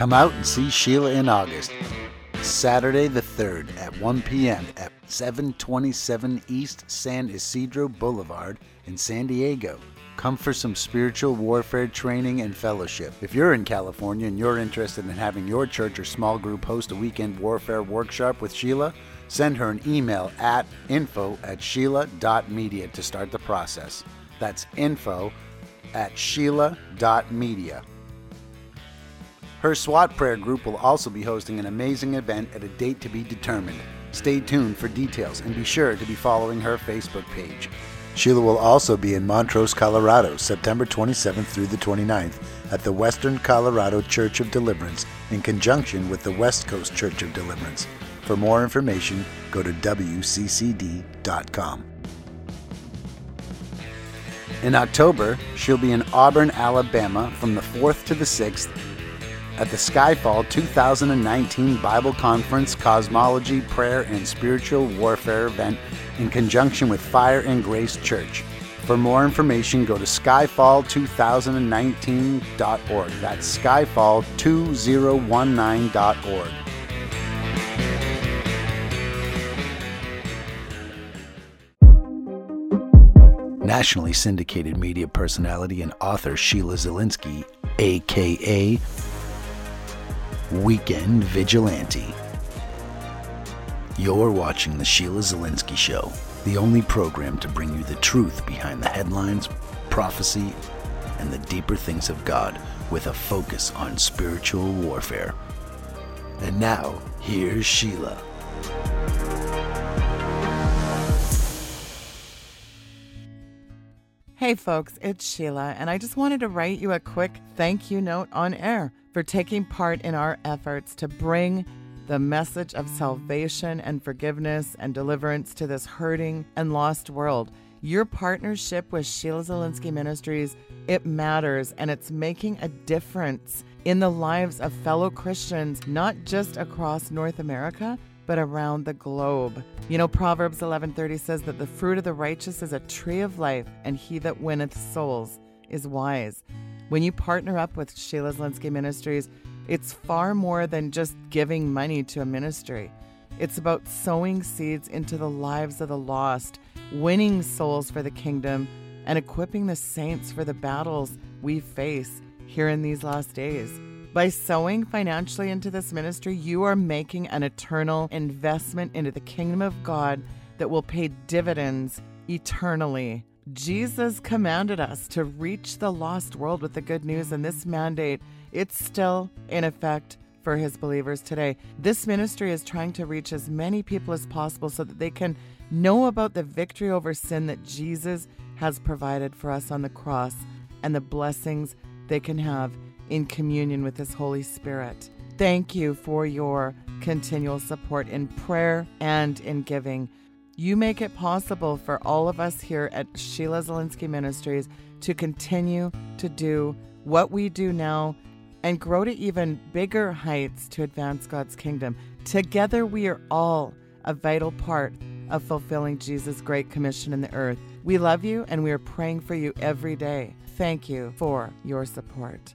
Come out and see Sheila in August. Saturday the 3rd at 1 p.m. at 727 East San Ysidro Boulevard in San Diego. Come for some spiritual warfare training and fellowship. If you're in California and you're interested in having your church or small group host a weekend warfare workshop with Sheila, send her an email at info at sheila.media to start the process. That's info at sheila.media. Her SWAT prayer group will also be hosting an amazing event at a date to be determined. Stay tuned for details and be sure to be following her Facebook page. Sheila will also be in Montrose, Colorado, September 27th through the 29th at the Western Colorado Church of Deliverance in conjunction with the West Coast Church of Deliverance. For more information, go to WCCD.com. In October, she'll be in Auburn, Alabama from the 4th to the 6th at the Skyfall 2019 Bible Conference Cosmology, Prayer, and Spiritual Warfare event in conjunction with Fire and Grace Church. For more information, go to skyfall2019.org. That's skyfall2019.org. Nationally syndicated media personality and author Sheila Zilinsky, aka Weekend Vigilante. You're watching The Sheila Zilinsky Show, the only program to bring you the truth behind the headlines, prophecy, and the deeper things of God with a focus on spiritual warfare. And now, here's Sheila. Hey folks, it's Sheila, and I just wanted to write you a quick thank you note on air for taking part in our efforts to bring the message of salvation and forgiveness and deliverance to this hurting and lost world. Your partnership with Sheila Zilinsky Ministries, it matters and it's making a difference in the lives of fellow Christians, not just across North America, but around the globe. You know, Proverbs 11:30 says that the fruit of the righteous is a tree of life, and he that winneth souls is wise. When you partner up with Sheila Zilinsky Ministries, it's far more than just giving money to a ministry. It's about sowing seeds into the lives of the lost, winning souls for the kingdom, and equipping the saints for the battles we face here in these last days. By sowing financially into this ministry, you are making an eternal investment into the kingdom of God that will pay dividends eternally. Jesus commanded us to reach the lost world with the good news, and this mandate, it's still in effect for his believers today. This ministry is trying to reach as many people as possible so that they can know about the victory over sin that Jesus has provided for us on the cross and the blessings they can have in communion with His Holy Spirit. Thank you for your continual support in prayer and in giving. You make it possible for all of us here at Sheila Zilinsky Ministries to continue to do what we do now and grow to even bigger heights to advance God's kingdom. Together, we are all a vital part of fulfilling Jesus' great commission in the earth. We love you and we are praying for you every day. Thank you for your support.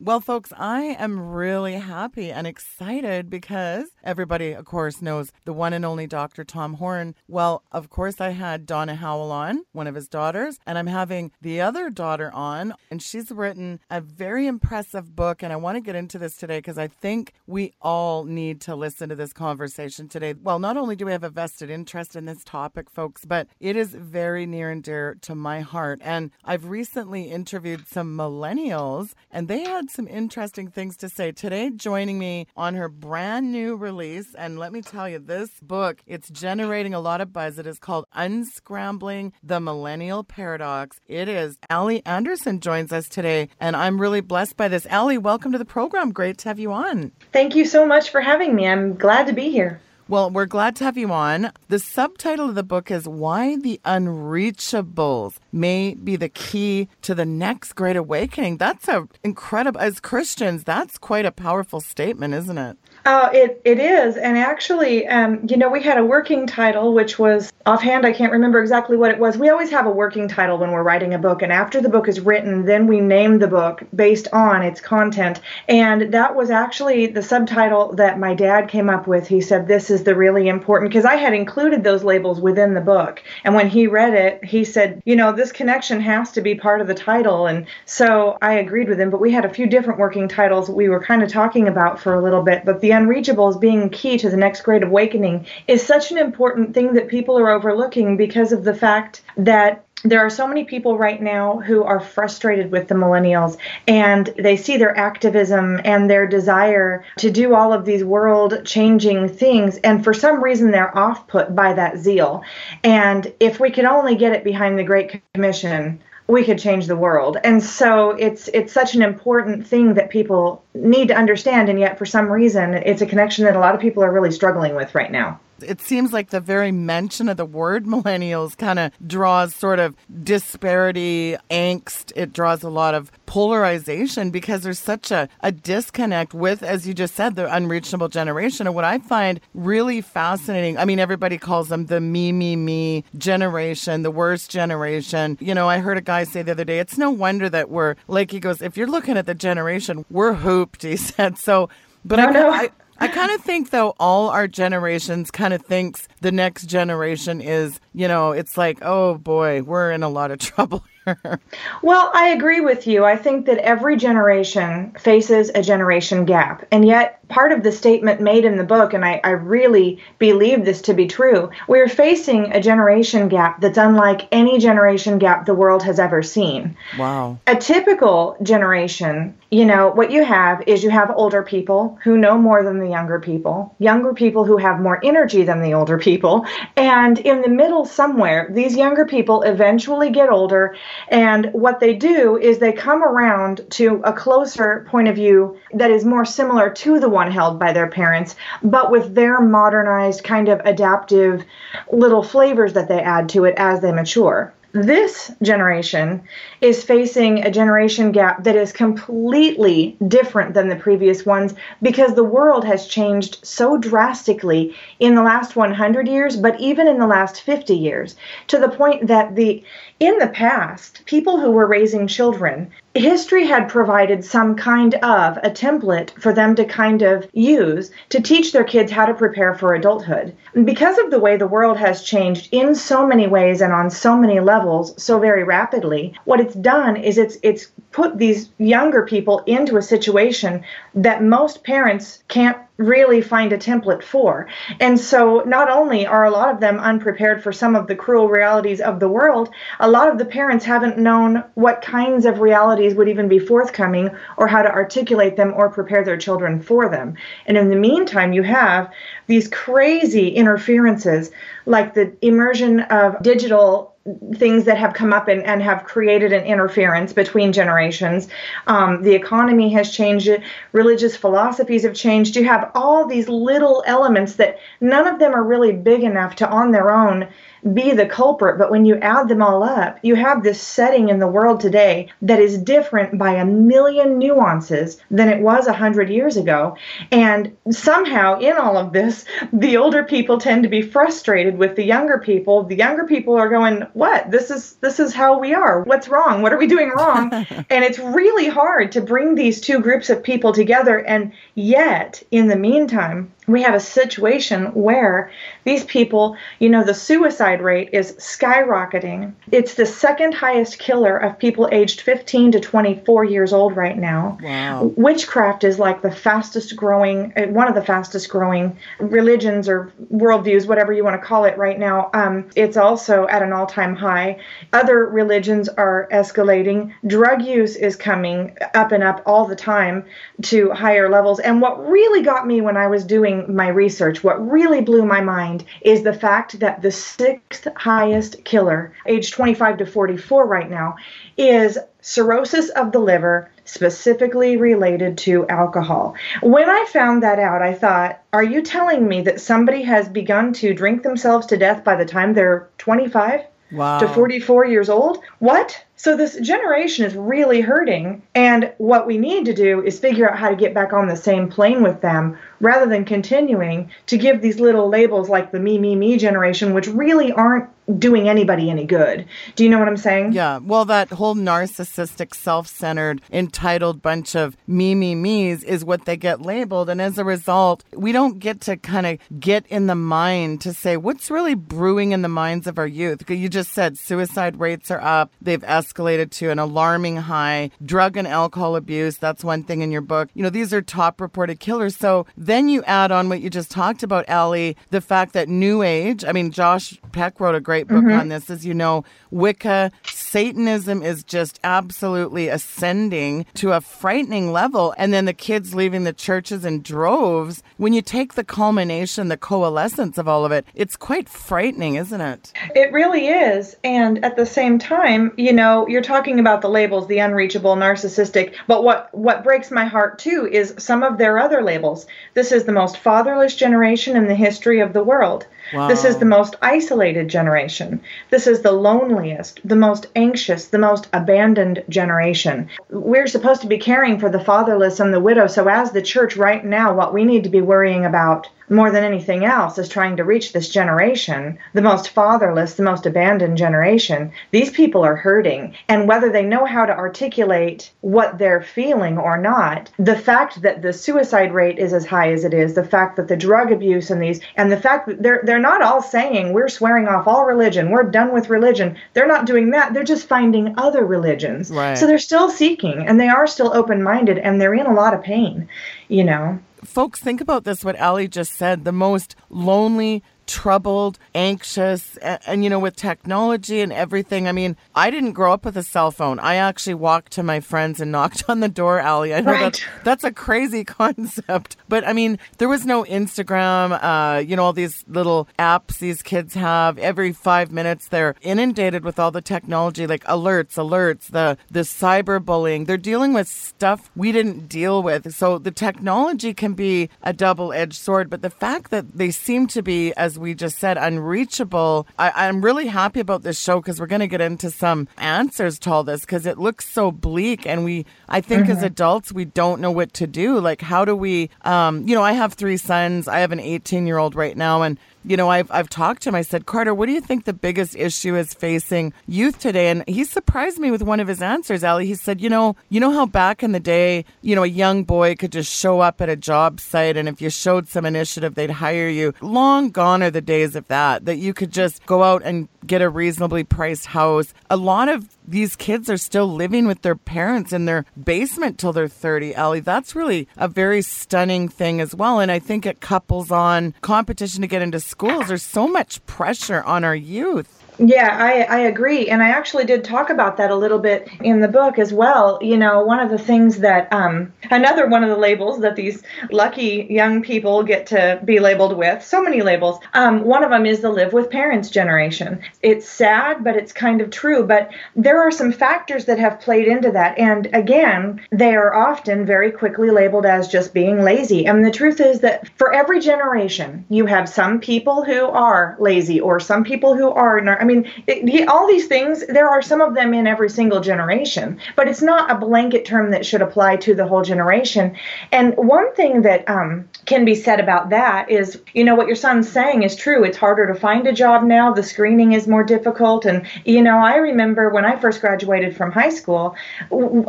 Well, folks, I am really happy and excited because everybody, of course, knows the one and only Dr. Tom Horn. Well, of course, I had Donna Howell on, one of his daughters, and I'm having the other daughter on, and she's written a very impressive book. And I want to get into this today because I think we all need to listen to this conversation today. Well, not only do we have a vested interest in this topic, folks, but it is very near and dear to my heart. And I've recently interviewed some millennials, and they had some interesting things to say. Today, joining me on her brand new release, and let me tell you, this book, it's generating a lot of buzz. It is called Unscrambling the Millennial Paradox. It is Allie Anderson joins us today, and I'm really blessed by this. Allie, welcome to the program. Great to have you on. Thank you so much for having me. I'm glad to be here. Well, we're glad to have you on. The subtitle of the book is Why the Unreachables May Be the Key to the Next Great Awakening. That's a incredible, as Christians, that's quite a powerful statement, isn't it? Oh, it, it is. And actually, um, you know, we had a working title, which was offhand, I can't remember exactly what it was. We always have a working title when we're writing a book. And after the book is written, then we name the book based on its content. And that was actually the subtitle that my dad came up with. He said, This is the really important, because I had included those labels within the book. And when he read it, he said, You know, this connection has to be part of the title. And so I agreed with him. But we had a few different working titles we were kind of talking about for a little bit. But the unreachables being key to the next great awakening is such an important thing that people are overlooking because of the fact that there are so many people right now who are frustrated with the millennials and they see their activism and their desire to do all of these world changing things and for some reason they're off put by that zeal and if we could only get it behind the great commission we could change the world. And so it's it's such an important thing that people need to understand and yet for some reason it's a connection that a lot of people are really struggling with right now it seems like the very mention of the word millennials kind of draws sort of disparity, angst. It draws a lot of polarization because there's such a, a disconnect with, as you just said, the unreachable generation. And what I find really fascinating, I mean, everybody calls them the me, me, me generation, the worst generation. You know, I heard a guy say the other day, it's no wonder that we're, like, he goes, if you're looking at the generation, we're hooped, he said. So, but no, I, no. I, I kind of think though all our generations kind of thinks the next generation is, you know, it's like, oh boy, we're in a lot of trouble here. well, I agree with you. I think that every generation faces a generation gap. And yet, part of the statement made in the book, and I, I really believe this to be true, we're facing a generation gap that's unlike any generation gap the world has ever seen. Wow. A typical generation, you know, what you have is you have older people who know more than the younger people, younger people who have more energy than the older people, and in the middle somewhere, these younger people eventually get older and what they do is they come around to a closer point of view that is more similar to the one held by their parents, but with their modernized, kind of adaptive little flavors that they add to it as they mature. This generation is facing a generation gap that is completely different than the previous ones because the world has changed so drastically in the last 100 years, but even in the last 50 years, to the point that the in the past, people who were raising children, history had provided some kind of a template for them to kind of use to teach their kids how to prepare for adulthood. And because of the way the world has changed in so many ways and on so many levels so very rapidly, what it's done is it's it's put these younger people into a situation that most parents can't really find a template for. And so not only are a lot of them unprepared for some of the cruel realities of the world, a lot of the parents haven't known what kinds of realities would even be forthcoming or how to articulate them or prepare their children for them. And in the meantime, you have these crazy interferences like the immersion of digital things that have come up and, and have created an interference between generations. Um, the economy has changed, religious philosophies have changed. You have all these little elements that none of them are really big enough to, on their own, be the culprit, but when you add them all up, you have this setting in the world today that is different by a million nuances than it was a hundred years ago. And somehow, in all of this, the older people tend to be frustrated with the younger people. The younger people are going, "What? This is this is how we are. What's wrong? What are we doing wrong?" and it's really hard to bring these two groups of people together. And yet, in the meantime, we have a situation where these people, you know, the suicide rate is skyrocketing. It's the second highest killer of people aged 15 to 24 years old right now. Wow. Witchcraft is like the fastest growing, uh, one of the fastest growing religions or worldviews, whatever you want to call it right now. Um, it's also at an all time high. Other religions are escalating. Drug use is coming up and up all the time to higher levels. And what really got me when I was doing my research, what really blew my mind is the fact that the sixth highest killer, age 25 to 44 right now, is cirrhosis of the liver, specifically related to alcohol. When I found that out, I thought, are you telling me that somebody has begun to drink themselves to death by the time they're 25? Wow. to 44 years old. What? So this generation is really hurting. And what we need to do is figure out how to get back on the same plane with them rather than continuing to give these little labels like the me, me, me generation, which really aren't doing anybody any good. Do you know what I'm saying? Yeah. Well, that whole narcissistic, self centered, entitled bunch of me, me, me's is what they get labeled. And as a result, we don't get to kind of get in the mind to say what's really brewing in the minds of our youth. You just said suicide rates are up, they've escalated to an alarming high. Drug and alcohol abuse, that's one thing in your book. You know, these are top reported killers. So then you add on what you just talked about, Allie, the fact that New Age, I mean, Josh Peck wrote a great book mm-hmm. on this. As you know, Wicca, Satanism is just absolutely ascending to a frightening level. And then the kids leaving the churches in droves. When you take the culmination, the coalescence of all of it, it's quite frightening, isn't it? It really is. And at the same time, you know, you're talking about the labels, the unreachable, narcissistic. But what, what breaks my heart too is some of their other labels. This is the most fatherless generation in the history of the world. Wow. This is the most isolated generation. This is the loneliest, the most anxious, the most abandoned generation. We're supposed to be caring for the fatherless and the widow. So, as the church right now, what we need to be worrying about more than anything else is trying to reach this generation, the most fatherless, the most abandoned generation. These people are hurting. And whether they know how to articulate what they're feeling or not, the fact that the suicide rate is as high as it is, the fact that the drug abuse and these, and the fact that they're, they're not all saying we're swearing off all religion, we're done with religion. They're not doing that. They're just finding other religions. Right. So they're still seeking and they are still open minded and they're in a lot of pain, you know folks, think about this what Allie just said the most lonely, troubled, anxious, and, and, you know, with technology and everything. I mean, I didn't grow up with a cell phone. I actually walked to my friends and knocked on the door, Allie. I know right. that's, that's a crazy concept, but I mean, there was no Instagram, uh, you know, all these little apps these kids have. Every five minutes, they're inundated with all the technology, like alerts, alerts, the, the cyberbullying. They're dealing with stuff we didn't deal with. So the technology can be a double edged sword, but the fact that they seem to be as we just said, unreachable. I, am really happy about this show because we're going to get into some answers to all this because it looks so bleak. And we, I think mm-hmm. as adults, we don't know what to do. Like, how do we, um, you know, I have three sons. I have an 18 year old right now. And you know, I've, I've talked to him. I said, Carter, what do you think the biggest issue is facing youth today? And he surprised me with one of his answers, Allie. He said, you know, you know how back in the day, you know, a young boy could just show up at a job site and if you showed some initiative, they'd hire you. Long gone are the days of that, that you could just go out and get a reasonably priced house. A lot of these kids are still living with their parents in their basement till they're 30, Ellie. That's really a very stunning thing as well. And I think it couples on competition to get into schools. There's so much pressure on our youth. Yeah, I, I agree. And I actually did talk about that a little bit in the book as well. You know, one of the things that, um, another one of the labels that these lucky young people get to be labeled with, so many labels, um, one of them is the live with parents generation. It's sad, but it's kind of true. But there are some factors that have played into that. And again, they are often very quickly labeled as just being lazy. And the truth is that for every generation, you have some people who are lazy or some people who are. I mean, it, all these things, there are some of them in every single generation, but it's not a blanket term that should apply to the whole generation. And one thing that um, can be said about that is, you know, what your son's saying is true. It's harder to find a job now. The screening is more difficult. And, you know, I remember when I first graduated from high school,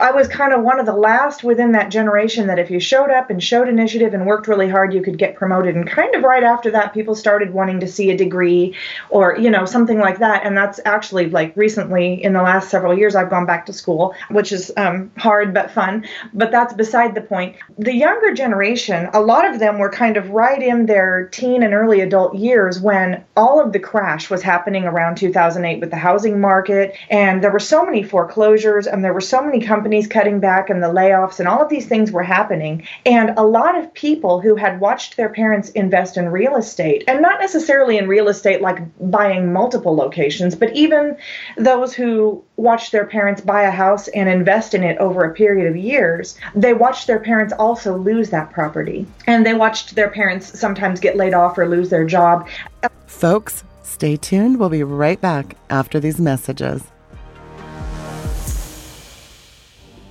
I was kind of one of the last within that generation that if you showed up and showed initiative and worked really hard, you could get promoted. And kind of right after that, people started wanting to see a degree or, you know, something like that that. And that's actually like recently in the last several years, I've gone back to school, which is um, hard but fun. But that's beside the point. The younger generation, a lot of them were kind of right in their teen and early adult years when all of the crash was happening around 2008 with the housing market. And there were so many foreclosures and there were so many companies cutting back and the layoffs and all of these things were happening. And a lot of people who had watched their parents invest in real estate and not necessarily in real estate like buying multiple locations but even those who watch their parents buy a house and invest in it over a period of years, they watched their parents also lose that property. And they watched their parents sometimes get laid off or lose their job. Folks, Stay tuned. We'll be right back after these messages.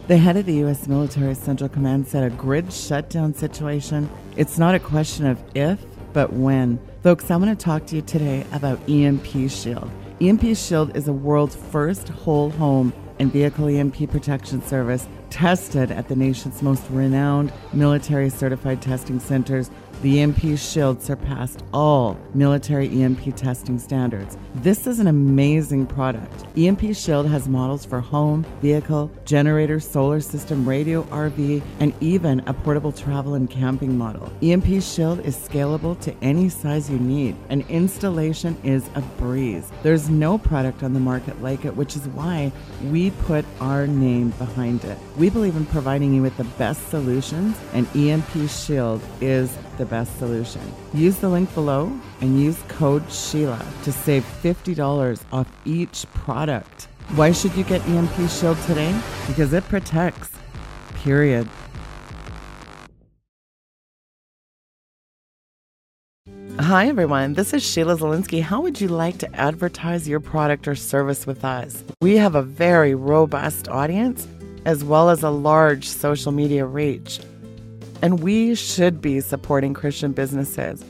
The head of the U.S. Military Central Command said a grid shutdown situation, it's not a question of if, but when. Folks, I'm going to talk to you today about EMP Shield. EMP Shield is the world's first whole home and vehicle EMP protection service tested at the nation's most renowned military certified testing centers the EMP Shield surpassed all military EMP testing standards. This is an amazing product. EMP Shield has models for home, vehicle, generator, solar system, radio, RV, and even a portable travel and camping model. EMP Shield is scalable to any size you need, and installation is a breeze. There's no product on the market like it, which is why we put our name behind it. We believe in providing you with the best solutions, and EMP Shield is the best solution. Use the link below and use code Sheila to save $50 off each product. Why should you get EMP Shield today? Because it protects. Period. Hi, everyone. This is Sheila Zilinsky. How would you like to advertise your product or service with us? We have a very robust audience as well as a large social media reach and we should be supporting Christian businesses.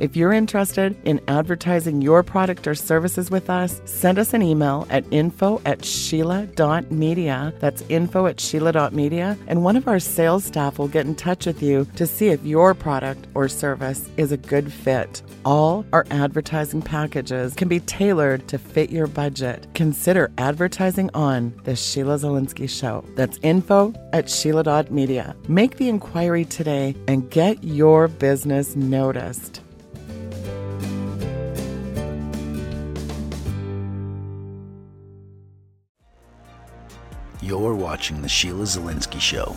If you're interested in advertising your product or services with us, send us an email at info at sheila.media. That's info at sheila.media. And one of our sales staff will get in touch with you to see if your product or service is a good fit. All our advertising packages can be tailored to fit your budget. Consider advertising on The Sheila Zilinsky Show. That's info at sheila.media. Make the inquiry today and get your business noticed. You're watching The Sheila Zilinsky Show.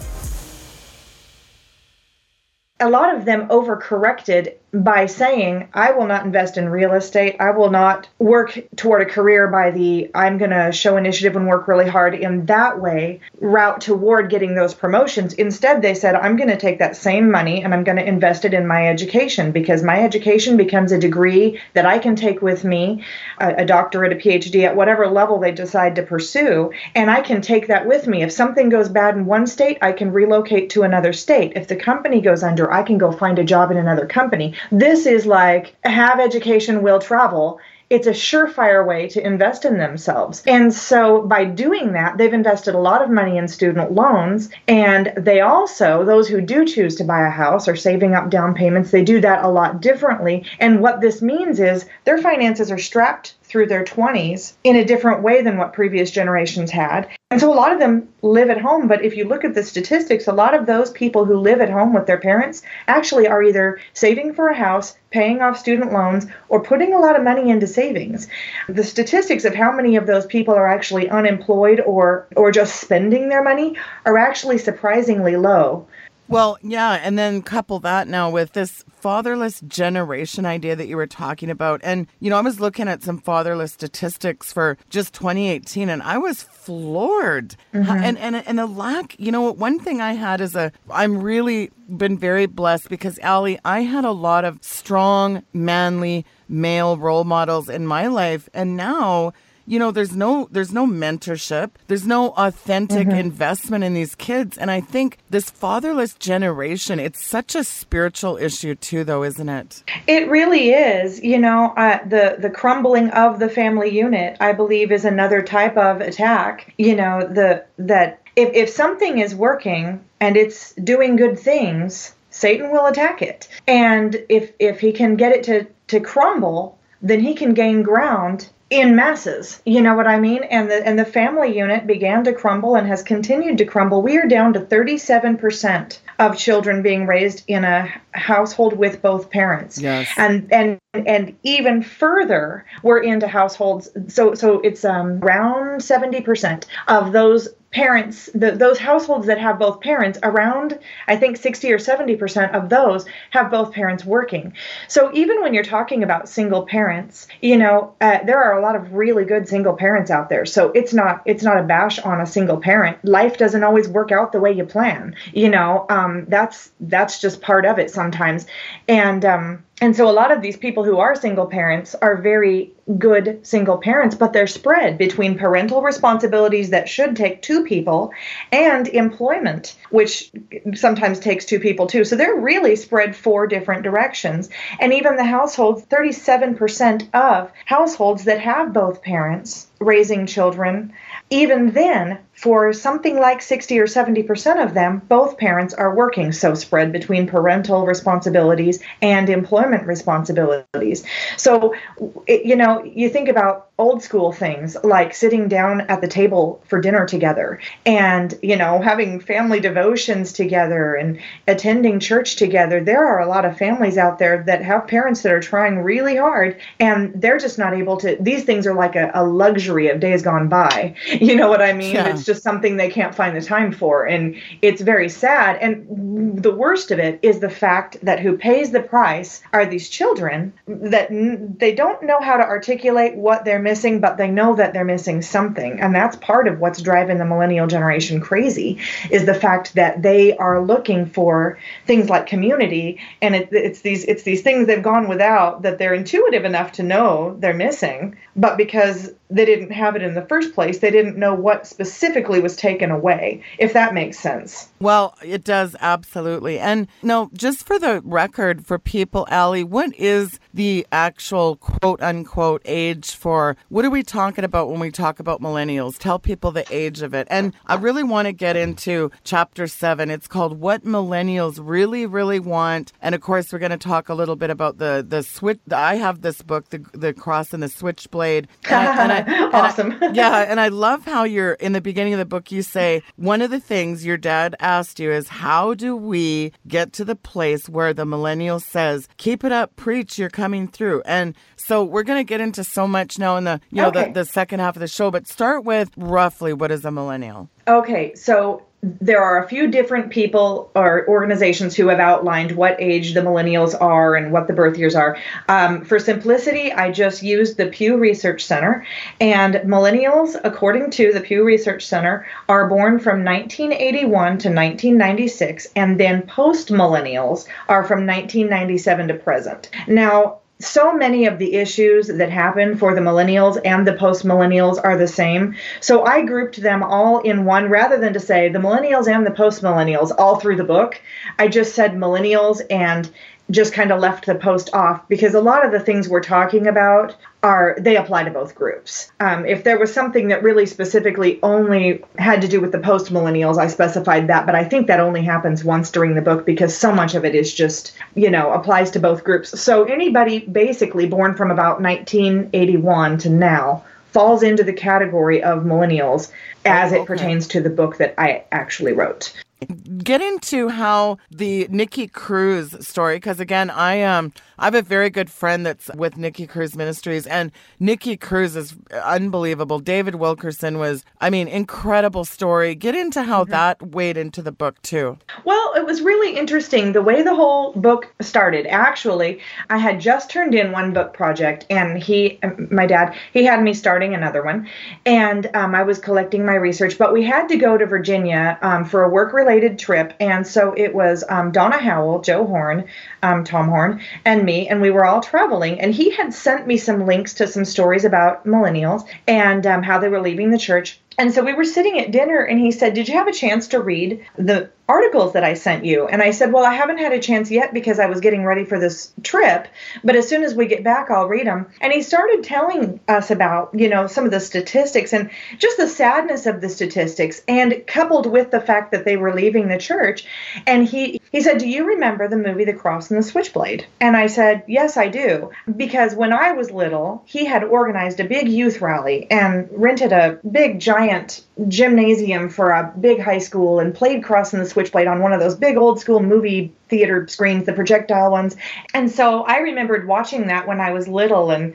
A lot of them overcorrected by saying, I will not invest in real estate. I will not work toward a career by the I'm going to show initiative and work really hard in that way route toward getting those promotions. Instead, they said, I'm going to take that same money and I'm going to invest it in my education because my education becomes a degree that I can take with me, a, a doctorate, a PhD at whatever level they decide to pursue. And I can take that with me. If something goes bad in one state, I can relocate to another state. If the company goes under, I can go find a job in another company. This is like have education, will travel. It's a surefire way to invest in themselves. And so by doing that, they've invested a lot of money in student loans. And they also, those who do choose to buy a house or saving up down payments, they do that a lot differently. And what this means is their finances are strapped through their 20s in a different way than what previous generations had. And so a lot of them live at home, but if you look at the statistics, a lot of those people who live at home with their parents actually are either saving for a house, paying off student loans, or putting a lot of money into savings. The statistics of how many of those people are actually unemployed or or just spending their money are actually surprisingly low. Well, yeah, and then couple that now with this fatherless generation idea that you were talking about. And, you know, I was looking at some fatherless statistics for just 2018 and I was floored. Mm-hmm. And, and, and the lack, you know, one thing I had is a, I'm really been very blessed because, Allie, I had a lot of strong, manly male role models in my life. And now, you know there's no there's no mentorship. There's no authentic mm-hmm. investment in these kids. And i think this fatherless generation it's such a spiritual issue too though isn't it? It really is. You know uh, the the crumbling of the family unit i believe is another type of attack. You know the that if, if something is working and it's doing good things satan will attack it. And if if he can get it to to crumble then he can gain ground in masses. You know what I mean? And the and the family unit began to crumble and has continued to crumble. We are down to 37% of children being raised in a household with both parents. Yes. And and and even further, we're into households. So so it's um, around 70% of those parents, the, those households that have both parents, around I think 60 or 70 percent of those have both parents working. So even when you're talking about single parents, you know uh, there are a lot of really good single parents out there. So it's not it's not a bash on a single parent. Life doesn't always work out the way you plan. You know um, that's that's just part of it sometimes, and um, and so a lot of these people who are single parents are very good single parents, but they're spread between parental responsibilities that should take two people and employment, which sometimes takes two people too. So they're really spread four different directions. And even the households, 37% of households that have both parents raising children, even then, for something like 60 or 70% of them, both parents are working, so spread between parental responsibilities and employment responsibilities. So, it, you know, you think about old school things like sitting down at the table for dinner together and, you know, having family devotions together and attending church together. There are a lot of families out there that have parents that are trying really hard and they're just not able to. These things are like a, a luxury of days gone by. You know what I mean? Yeah. It's just something they can't find the time for. And it's very sad. And the worst of it is the fact that who pays the price are these children that n- they don't know how to articulate what they're missing, but they know that they're missing something. And that's part of what's driving the millennial generation crazy is the fact that they are looking for things like community. And it, it's these it's these things they've gone without that they're intuitive enough to know they're missing, but because they didn't have it in the first place. They didn't know what specifically was taken away, if that makes sense. Well, it does absolutely. And no, just for the record for people, Allie, what is the actual quote unquote age for what are we talking about when we talk about millennials? Tell people the age of it. And I really want to get into chapter seven. It's called What Millennials Really, Really Want. And of course, we're going to talk a little bit about the, the switch. I have this book, The, the Cross and the Switchblade. And I, and I awesome. I, yeah, and I love how you're in the beginning of the book. You say one of the things your dad asked you is, "How do we get to the place where the millennial says, keep it up, preach, you're coming through?" And so we're going to get into so much now in the you know okay. the, the second half of the show, but start with roughly what is a millennial. Okay, so there are a few different people or organizations who have outlined what age the millennials are and what the birth years are. Um, for simplicity, I just used the Pew Research Center. And millennials, according to the Pew Research Center, are born from 1981 to 1996, and then post millennials are from 1997 to present. Now, so many of the issues that happen for the millennials and the post millennials are the same. So I grouped them all in one rather than to say the millennials and the post millennials all through the book. I just said millennials and just kind of left the post off because a lot of the things we're talking about are they apply to both groups. Um, if there was something that really specifically only had to do with the post millennials, I specified that, but I think that only happens once during the book because so much of it is just, you know, applies to both groups. So anybody basically born from about 1981 to now falls into the category of millennials as oh, okay. it pertains to the book that I actually wrote get into how the Nicky Cruz story, because again, I um I have a very good friend that's with Nicky Cruz Ministries, and Nicky Cruz is unbelievable. David Wilkerson was, I mean, incredible story. Get into how mm-hmm. that weighed into the book too. Well, it was really interesting the way the whole book started. Actually, I had just turned in one book project, and he, my dad, he had me starting another one, and um, I was collecting my research, but we had to go to Virginia um, for a work related related trip. And so it was um, Donna Howell, Joe Horn, um, Tom Horn, and me, and we were all traveling. And he had sent me some links to some stories about millennials and um, how they were leaving the church. And so we were sitting at dinner, and he said, Did you have a chance to read the articles that I sent you? And I said, Well, I haven't had a chance yet because I was getting ready for this trip, but as soon as we get back, I'll read them. And he started telling us about, you know, some of the statistics and just the sadness of the statistics, and coupled with the fact that they were leaving the church. And he, he said, Do you remember the movie The Cross and the Switchblade? And I said, Yes, I do. Because when I was little, he had organized a big youth rally and rented a big, giant gymnasium for a big high school and played Cross and the Switchblade on one of those big old school movie theater screens, the projectile ones. And so I remembered watching that when I was little and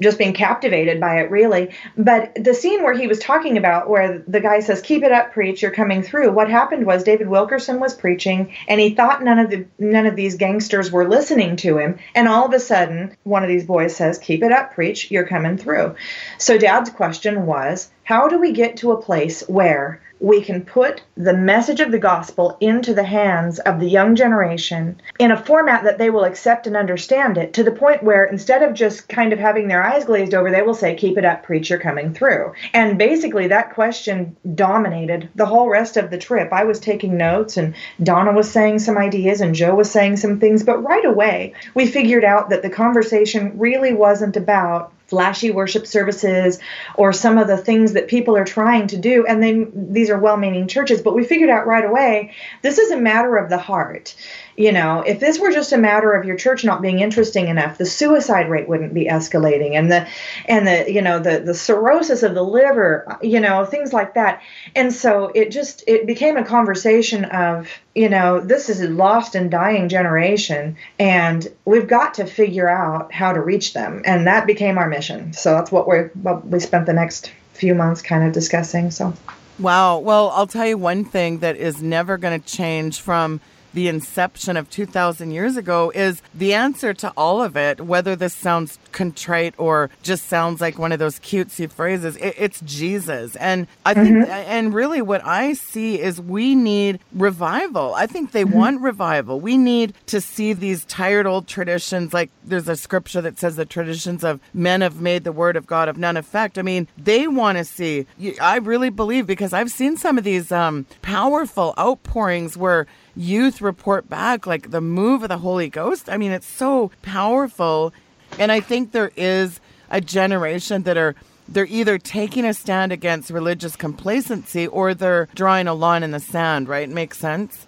just being captivated by it really. But the scene where he was talking about where the guy says keep it up preach you're coming through what happened was david wilkerson was preaching and he thought none of the none of these gangsters were listening to him. And all of a sudden one of these boys says keep it up preach you're coming through. So dad's question was how do we get to a place where we can put the message of the gospel into the hands of the young generation in a format that they will accept and understand it to the point where instead of just kind of having their eyes glazed over, they will say, Keep it up, preacher, coming through. And basically, that question dominated the whole rest of the trip. I was taking notes, and Donna was saying some ideas, and Joe was saying some things, but right away, we figured out that the conversation really wasn't about flashy worship services or some of the things that people are trying to do. And then these are well-meaning churches but we figured out right away this is a matter of the heart you know if this were just a matter of your church not being interesting enough the suicide rate wouldn't be escalating and the and the you know the the cirrhosis of the liver you know things like that. And so it just it became a conversation of you know this is a lost and dying generation and we've got to figure out how to reach them. And that became our mission. So that's what we what we spent the next few months kind of discussing so. Wow. Well i'll tell you one thing that is never going to change from the inception of 2,000 years ago is the answer to all of it, whether this sounds contrite or just sounds like one of those cutesy phrases. It, it's Jesus. And I think, mm-hmm. and really what I see is we need revival. I think they mm-hmm. want revival. We need to see these tired old traditions. Like there's a scripture that says the traditions of men have made the word of God of none effect. I mean, they want to see, I really believe because I've seen some of these um, powerful outpourings where youth report back like the move of the Holy Ghost. I mean, it's so powerful. And I think there is a generation that are they're either taking a stand against religious complacency or they're drawing a line in the sand, right? Makes sense?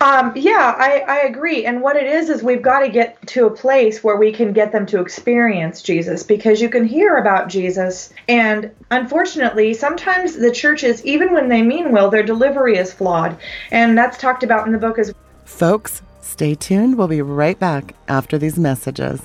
Um, yeah, I, I agree. And what it is, is we've got to get to a place where we can get them to experience Jesus because you can hear about Jesus. And unfortunately, sometimes the churches, even when they mean well, their delivery is flawed. And that's talked about in the book as Folks, stay tuned. We'll be right back after these messages.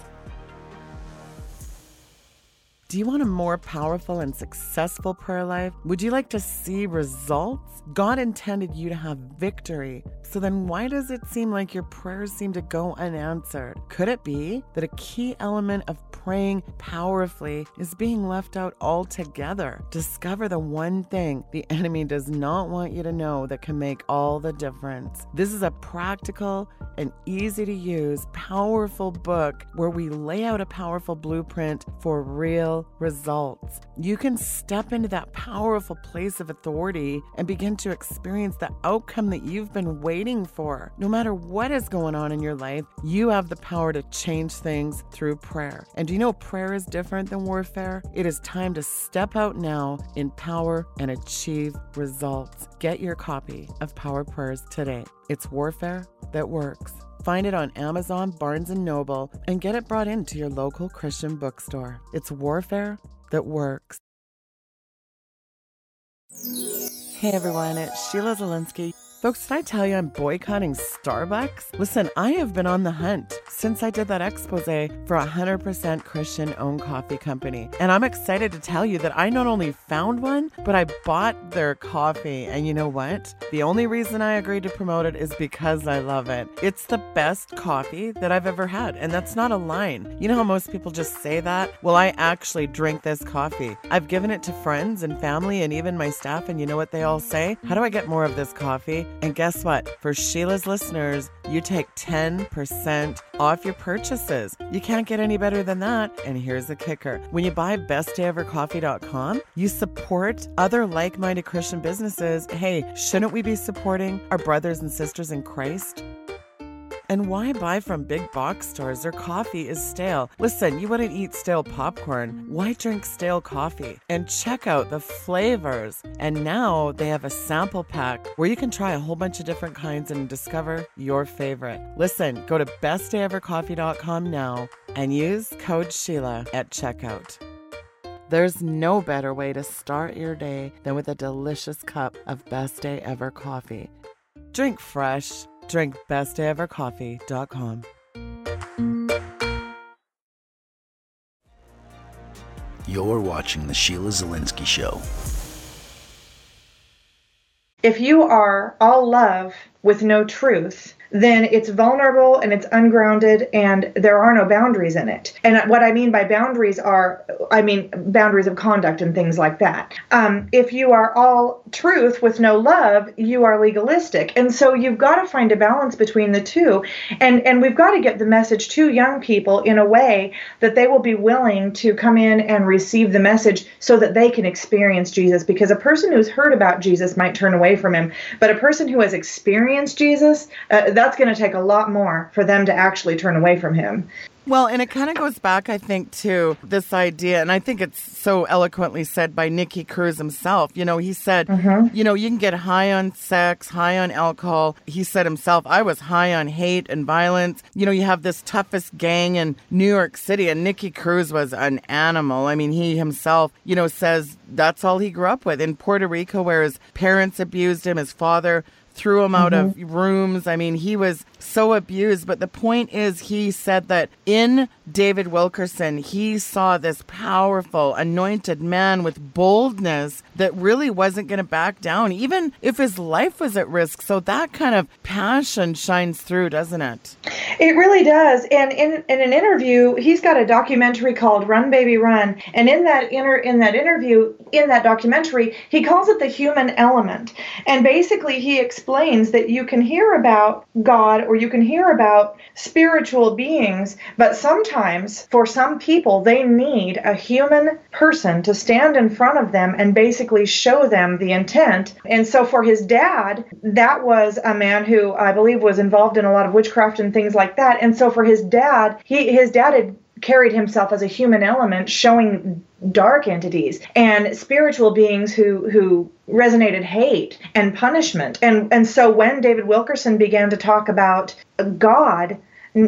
Do you want a more powerful and successful prayer life? Would you like to see results? God intended you to have victory. So then why does it seem like your prayers seem to go unanswered? Could it be that a key element of praying powerfully is being left out altogether? Discover the one thing the enemy does not want you to know that can make all the difference. This is a practical and easy to use, powerful book where we lay out a powerful blueprint for real results. You can step into that powerful place of authority and begin to experience the outcome that you've been waiting for. No matter what is going on in your life, you have the power to change things through prayer. And do you know prayer is different than warfare? It is time to step out now in power and achieve results. Get your copy of Power Prayers today. It's warfare that works. Find it on Amazon, Barnes & Noble, and get it brought into your local Christian bookstore. It's warfare that works. Hey everyone, it's Sheila Zilinsky. Folks, did I tell you I'm boycotting Starbucks? Listen, I have been on the hunt since I did that expose for a 100% Christian owned coffee company. And I'm excited to tell you that I not only found one, but I bought their coffee. And you know what? The only reason I agreed to promote it is because I love it. It's the best coffee that I've ever had. And that's not a line. You know how most people just say that? Well, I actually drink this coffee. I've given it to friends and family and even my staff. And you know what they all say? How do I get more of this coffee? And guess what? For Sheila's listeners, you take 10% off your purchases. You can't get any better than that. And here's the kicker when you buy bestdayevercoffee.com, you support other like minded Christian businesses. Hey, shouldn't we be supporting our brothers and sisters in Christ? And why buy from big box stores? Their coffee is stale. Listen, you wouldn't eat stale popcorn. Why drink stale coffee? And check out the flavors. And now they have a sample pack where you can try a whole bunch of different kinds and discover your favorite. Listen, go to bestdayevercoffee.com now and use code Sheila at checkout. There's no better way to start your day than with a delicious cup of Best Day Ever coffee. Drink fresh Drink bestdayevercoffee.com. You're watching The Sheila Zilinsky Show. If you are all love with no truth, then it's vulnerable and it's ungrounded and there are no boundaries in it. And what I mean by boundaries are, I mean boundaries of conduct and things like that. Um, if you are all truth with no love, you are legalistic. And so you've got to find a balance between the two. And, and we've got to get the message to young people in a way that they will be willing to come in and receive the message so that they can experience Jesus. Because a person who's heard about Jesus might turn away from him, but a person who has experienced Jesus, uh, that's going to take a lot more for them to actually turn away from him. Well, and it kind of goes back, I think, to this idea, and I think it's so eloquently said by Nicky Cruz himself. You know, he said, mm-hmm. you know, you can get high on sex, high on alcohol. He said himself, I was high on hate and violence. You know, you have this toughest gang in New York City, and Nicky Cruz was an animal. I mean, he himself, you know, says that's all he grew up with. In Puerto Rico, where his parents abused him, his father threw him out mm-hmm. of rooms. I mean, he was so abused. But the point is, he said that in David Wilkerson, he saw this powerful, anointed man with boldness that really wasn't going to back down, even if his life was at risk. So that kind of passion shines through, doesn't it? It really does. And in, in an interview, he's got a documentary called Run Baby Run. And in that inter, in that interview, in that documentary, he calls it the human element. And basically he explains that you can hear about God or you can hear about spiritual beings, but sometimes for some people, they need a human person to stand in front of them and basically show them the intent. And so for his dad, that was a man who I believe was involved in a lot of witchcraft and things like that. And so for his dad, he his dad had carried himself as a human element showing dark entities and spiritual beings who who resonated hate and punishment. And and so when David Wilkerson began to talk about God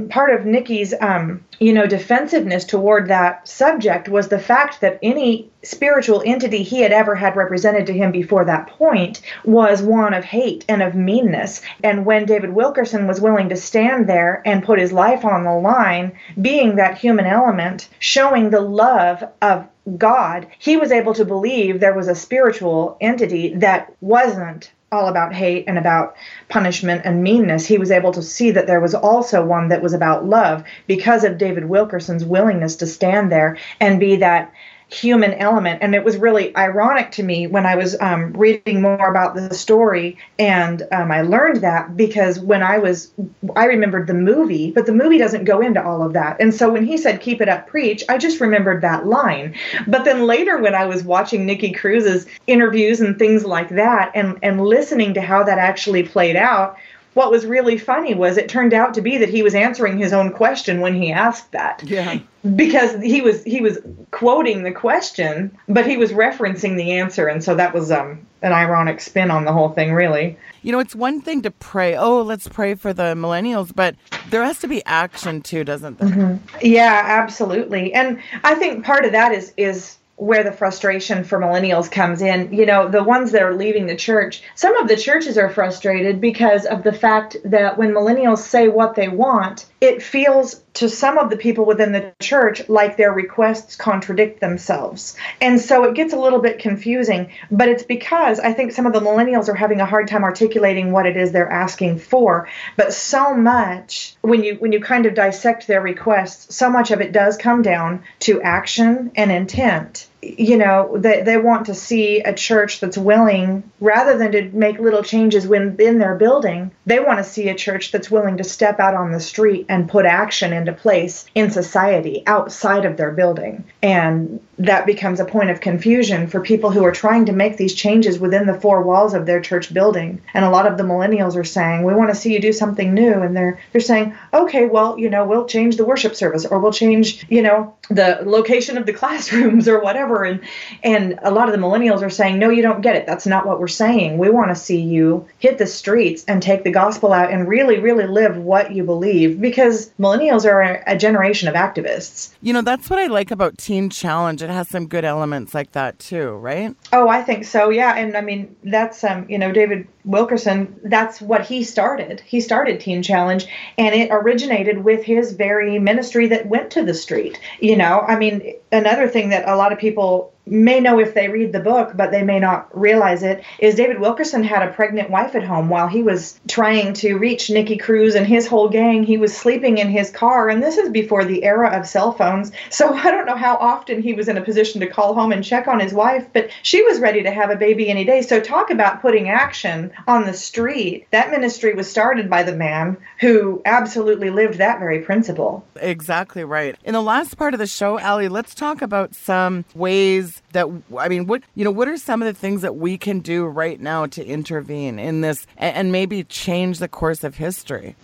part of Nicky's, um, you know, defensiveness toward that subject was the fact that any spiritual entity he had ever had represented to him before that point was one of hate and of meanness. And when David Wilkerson was willing to stand there and put his life on the line, being that human element, showing the love of God, he was able to believe there was a spiritual entity that wasn't all about hate and about punishment and meanness, he was able to see that there was also one that was about love because of David Wilkerson's willingness to stand there and be that human element. And it was really ironic to me when I was um, reading more about the story, and um, I learned that because when I was, I remembered the movie, but the movie doesn't go into all of that. And so when he said, keep it up, preach, I just remembered that line. But then later, when I was watching Nicky Cruz's interviews and things like that, and, and listening to how that actually played out, what was really funny was it turned out to be that he was answering his own question when he asked that. Yeah. Because he was he was quoting the question, but he was referencing the answer, and so that was um an ironic spin on the whole thing, really. You know, it's one thing to pray. Oh, let's pray for the millennials, but there has to be action too, doesn't there? Mm-hmm. Yeah, absolutely. And I think part of that is is where the frustration for millennials comes in. You know, the ones that are leaving the church, some of the churches are frustrated because of the fact that when millennials say what they want, it feels to some of the people within the church like their requests contradict themselves. And so it gets a little bit confusing, but it's because I think some of the millennials are having a hard time articulating what it is they're asking for. But so much when you when you kind of dissect their requests, so much of it does come down to action and intent you know they, they want to see a church that's willing rather than to make little changes within their building they want to see a church that's willing to step out on the street and put action into place in society outside of their building. And that becomes a point of confusion for people who are trying to make these changes within the four walls of their church building. And a lot of the millennials are saying we want to see you do something new. And they're they're saying okay well you know we'll change the worship service or we'll change you know the location of the classrooms or whatever and and a lot of the millennials are saying no you don't get it. That's not what we're saying. We want to see you hit the streets and take the gospel out and really really live what you believe because millennials are a, a generation of activists. You know that's what i like about teen challenge. It has some good elements like that too right? Oh i think so. Yeah. And i mean that's um you know david wilkerson that's what he started. He started teen challenge and it originated with his very ministry that went to the street you know? I mean another thing that a lot of people may know if they read the book, but they may not realize it, is David Wilkerson had a pregnant wife at home while he was trying to reach Nicky Cruz and his whole gang. He was sleeping in his car, and this is before the era of cell phones. So I don't know how often he was in a position to call home and check on his wife, but she was ready to have a baby any day. So talk about putting action on the street. That ministry was started by the man who absolutely lived that very principle. Exactly right. In the last part of the show, Allie, let's talk about some ways that I mean, what you know, what are some of the things that we can do right now to intervene in this and, maybe change the course of history?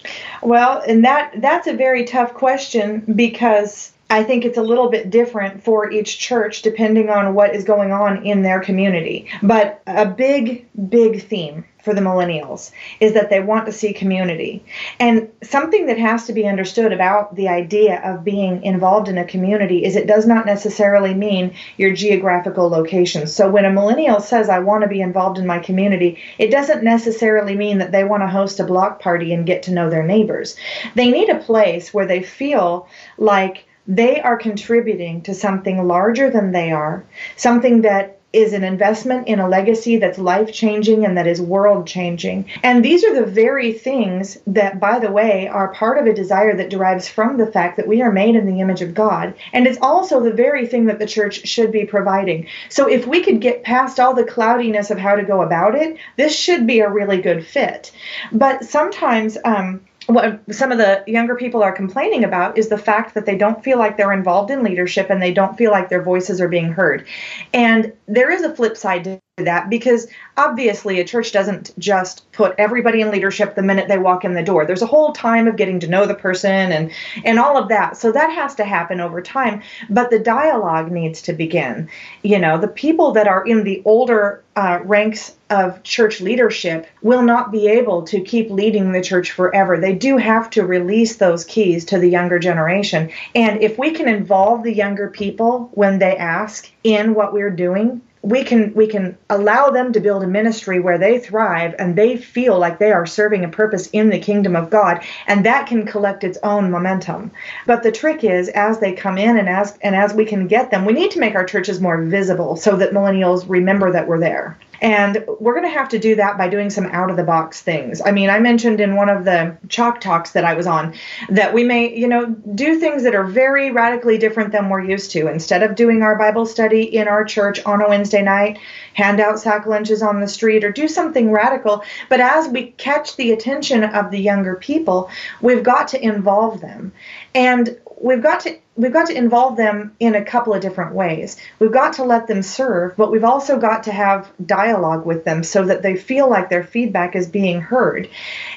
Well, and that that's a very tough question because I think it's a little bit different for each church depending on what is going on in their community. But a big, big theme for the millennials is that they want to see community. And something that has to be understood about the idea of being involved in a community is it does not necessarily mean your geographical location. So when a millennial says, I want to be involved in my community, it doesn't necessarily mean that they want to host a block party and get to know their neighbors. They need a place where they feel like they are contributing to something larger than they are, something that is an investment in a legacy that's life changing and that is world changing. And these are the very things that, by the way, are part of a desire that derives from the fact that we are made in the image of God. And it's also the very thing that the church should be providing. So if we could get past all the cloudiness of how to go about it, this should be a really good fit. But sometimes, um, what some of the younger people are complaining about is the fact that they don't feel like they're involved in leadership and they don't feel like their voices are being heard. And there is a flip side to that because obviously a church doesn't just put everybody in leadership the minute they walk in the door there's a whole time of getting to know the person and and all of that so that has to happen over time but the dialogue needs to begin you know the people that are in the older uh, ranks of church leadership will not be able to keep leading the church forever. They do have to release those keys to the younger generation. And if we can involve the younger people when they ask in what we're doing, we can we can allow them to build a ministry where they thrive and they feel like they are serving a purpose in the kingdom of God and that can collect its own momentum. But the trick is as they come in and as and as we can get them we need to make our churches more visible so that millennials remember that we're there and we're going to have to do that by doing some out of the box things. I mean, I mentioned in one of the chalk talks that I was on that we may, you know, do things that are very radically different than we're used to. Instead of doing our Bible study in our church on a Wednesday night, hand out sack lunches on the street or do something radical. But as we catch the attention of the younger people, we've got to involve them. And we've got to we've got to involve them in a couple of different ways. We've got to let them serve, but we've also got to have dialogue with them so that they feel like their feedback is being heard.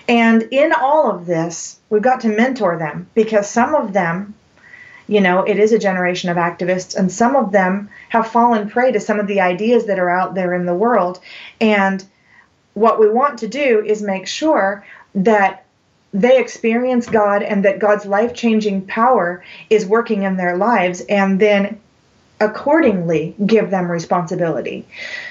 And in all of this, we've got to mentor them because some of them you know, it is a generation of activists, and some of them have fallen prey to some of the ideas that are out there in the world. And what we want to do is make sure that they experience God and that God's life changing power is working in their lives, and then accordingly give them responsibility.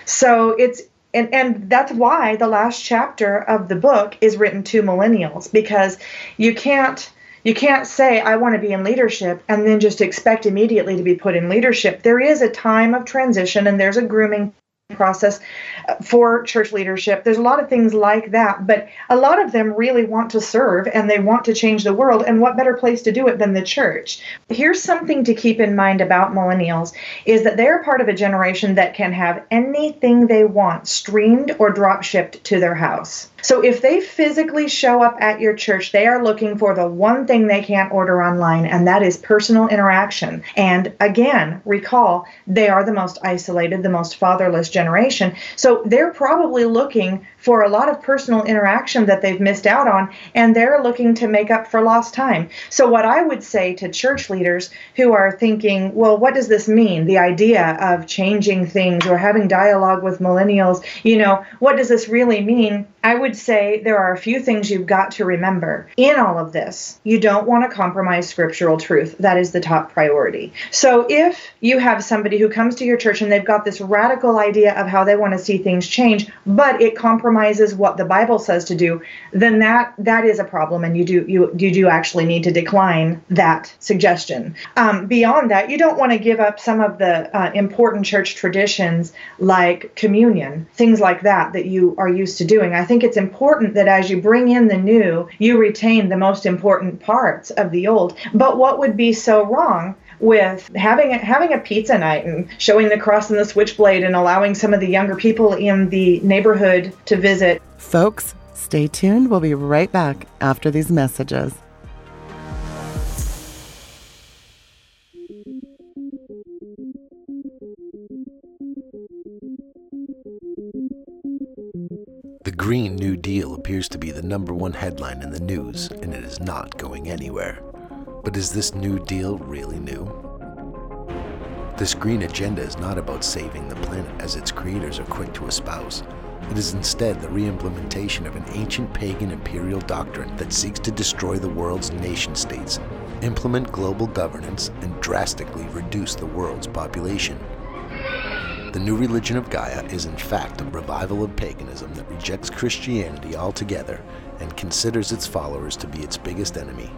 So it's and, and that's why the last chapter of the book is written to millennials because you can't you can't say I want to be in leadership and then just expect immediately to be put in leadership. There is a time of transition and there's a grooming process uh, for church leadership. There's a lot of things like that, but a lot of them really want to serve and they want to change the world. And what better place to do it than the church? Here's something to keep in mind about millennials is that they're part of a generation that can have anything they want streamed or drop shipped to their house. So if they physically show up at your church, they are looking for the one thing they can't order online, and that is personal interaction. And again, recall, they are the most isolated, the most fatherless generation. So they're probably looking for a lot of personal interaction that they've missed out on, and they're looking to make up for lost time. So, what I would say to church leaders who are thinking, well, what does this mean? The idea of changing things or having dialogue with millennials, you know, what does this really mean? I would would say there are a few things you've got to remember in all of this. You don't want to compromise scriptural truth. That is the top priority. So if you have somebody who comes to your church and they've got this radical idea of how they want to see things change, but it compromises what the Bible says to do, then that that is a problem, and you do you you do actually need to decline that suggestion. Um, beyond that, you don't want to give up some of the uh, important church traditions like communion, things like that that you are used to doing. I think it's important that as you bring in the new, you retain the most important parts of the old. But what would be so wrong with having a, having a pizza night and showing the cross and the switchblade and allowing some of the younger people in the neighborhood to visit. Folks, stay tuned. We'll be right back after these messages. Green New Deal appears to be the number one headline in the news, and it is not going anywhere. But is this New Deal really new? This green agenda is not about saving the planet as its creators are quick to espouse. It is instead the reimplementation of an ancient pagan imperial doctrine that seeks to destroy the world's nation states, implement global governance, and drastically reduce the world's population. The new religion of Gaia is in fact a revival of paganism that rejects Christianity altogether and considers its followers to be its biggest enemy.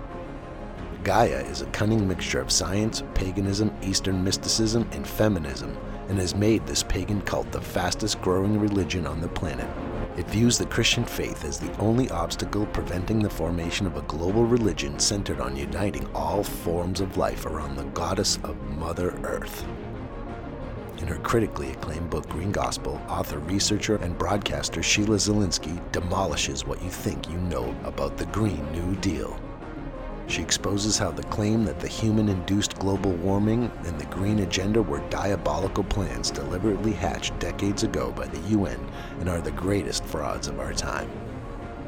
Gaia is a cunning mixture of science, paganism, Eastern mysticism, and feminism, and has made this pagan cult the fastest growing religion on the planet. It views the Christian faith as the only obstacle preventing the formation of a global religion centered on uniting all forms of life around the goddess of Mother Earth. In her critically acclaimed book Green Gospel, author, researcher, and broadcaster Sheila Zilinsky demolishes what you think you know about the Green New Deal. She exposes how the claim that the human induced global warming and the green agenda were diabolical plans deliberately hatched decades ago by the UN and are the greatest frauds of our time.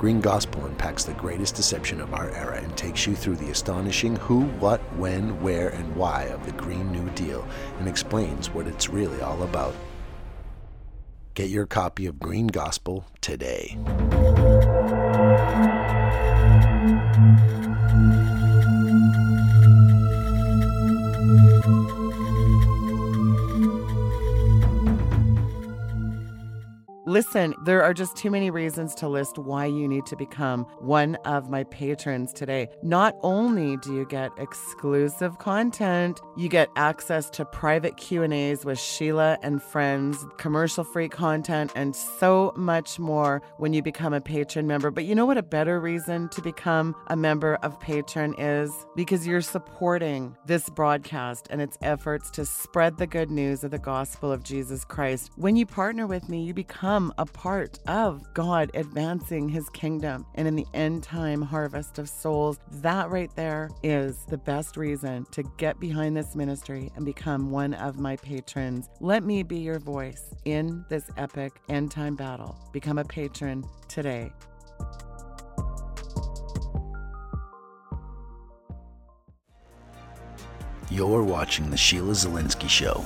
Green Gospel unpacks the greatest deception of our era and takes you through the astonishing who, what, when, where, and why of the Green New Deal and explains what it's really all about. Get your copy of Green Gospel today. Listen, there are just too many reasons to list why you need to become one of my patrons today. Not only do you get exclusive content, you get access to private Q&As with Sheila and friends, commercial-free content and so much more when you become a patron member. But you know what a better reason to become a member of Patreon is? Because you're supporting this broadcast and its efforts to spread the good news of the gospel of Jesus Christ. When you partner with me, you become become a part of God advancing his kingdom and in the end time harvest of souls. That right there is the best reason to get behind this ministry and become one of my patrons. Let me be your voice in this epic end time battle. Become a patron today. You're watching The Sheila Zilinsky Show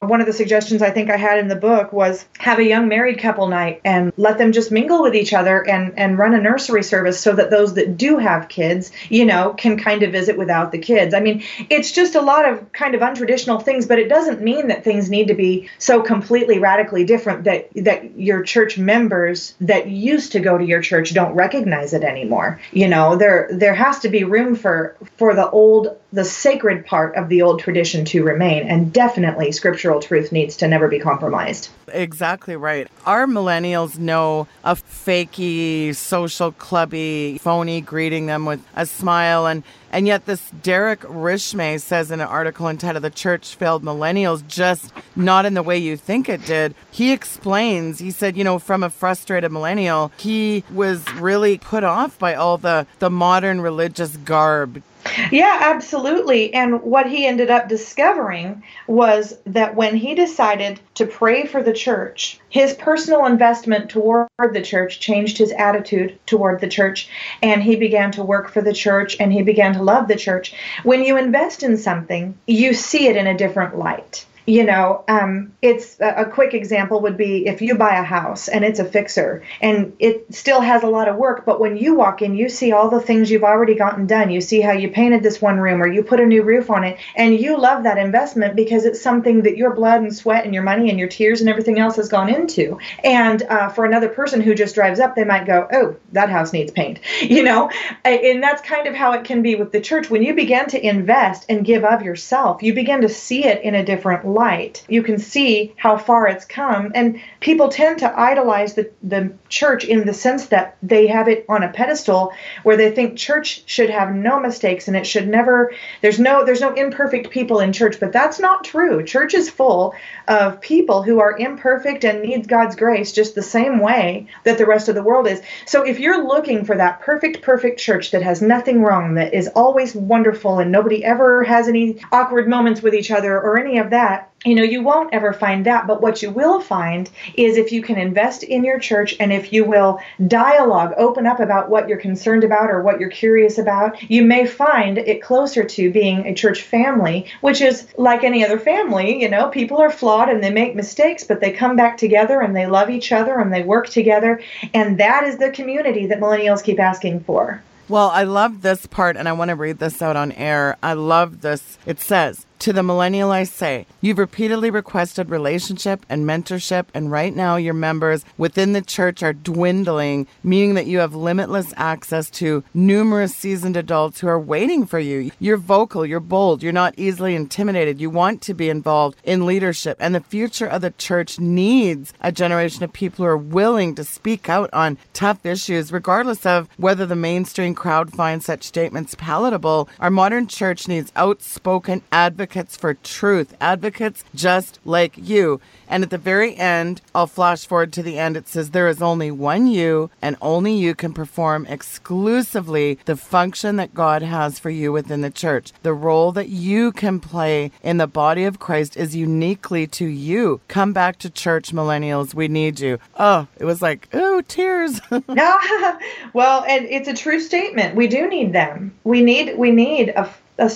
one of the suggestions I think I had in the book was have a young married couple night and let them just mingle with each other and and run a nursery service so that those that do have kids, you know, can kind of visit without the kids. I mean, it's just a lot of kind of untraditional things, but it doesn't mean that things need to be so completely radically different that that your church members that used to go to your church don't recognize it anymore. You know, there there has to be room for for the old the sacred part of the old tradition to remain and definitely scriptural truth needs to never be compromised. Exactly right. Our millennials know a fakey, social clubby, phony greeting them with a smile and and yet this Derek Rishmawy says in an article entitled The Church Failed Millennials just not in the way you think it did. He explains, he said, you know, from a frustrated millennial, he was really put off by all the the modern religious garb yeah, absolutely. And what he ended up discovering was that when he decided to pray for the church, his personal investment toward the church changed his attitude toward the church, and he began to work for the church and he began to love the church. When you invest in something, you see it in a different light You know, um, it's a, quick example would be if you buy a house and it's a fixer and it still has a lot of work, but when you walk in, you see all the things you've already gotten done. You see how you painted this one room or you put a new roof on it, and you love that investment because it's something that your blood and sweat and your money and your tears and everything else has gone into. And uh, for another person who just drives up, they might go, "Oh, that house needs paint," you know. And that's kind of how it can be with the church. When you begin to invest and give of yourself, you begin to see it in a different light. You can see how far it's come, and people tend to idolize the the church in the sense that they have it on a pedestal where they think church should have no mistakes and it should never there's no there's no imperfect people in church but that's not true church is full of people who are imperfect and needs God's grace just the same way that the rest of the world is so if you're looking for that perfect perfect church that has nothing wrong that is always wonderful and nobody ever has any awkward moments with each other or any of that you know, you won't ever find that. But what you will find is if you can invest in your church and if you will dialogue, open up about what you're concerned about or what you're curious about, you may find it closer to being a church family, which is like any other family. You know, people are flawed and they make mistakes, but they come back together and they love each other and they work together. And that is the community that millennials keep asking for. Well, I love this part and I want to read this out on air. I love this. It says, to the millennial, I say, you've repeatedly requested relationship and mentorship, and right now your members within the church are dwindling, meaning that you have limitless access to numerous seasoned adults who are waiting for you. You're vocal, you're bold, you're not easily intimidated, you want to be involved in leadership, and the future of the church needs a generation of people who are willing to speak out on tough issues, regardless of whether the mainstream crowd finds such statements palatable. Our modern church needs outspoken advocates advocates for truth, advocates just like you. And at the very end, I'll flash forward to the end. It says, There is only one you, and only you can perform exclusively the function that God has for you within the church. The role that you can play in the body of Christ is uniquely to you. Come back to church, millennials. We need you. Oh, it was like, oh, tears. well, and it's a true statement. We do need them. We need we need a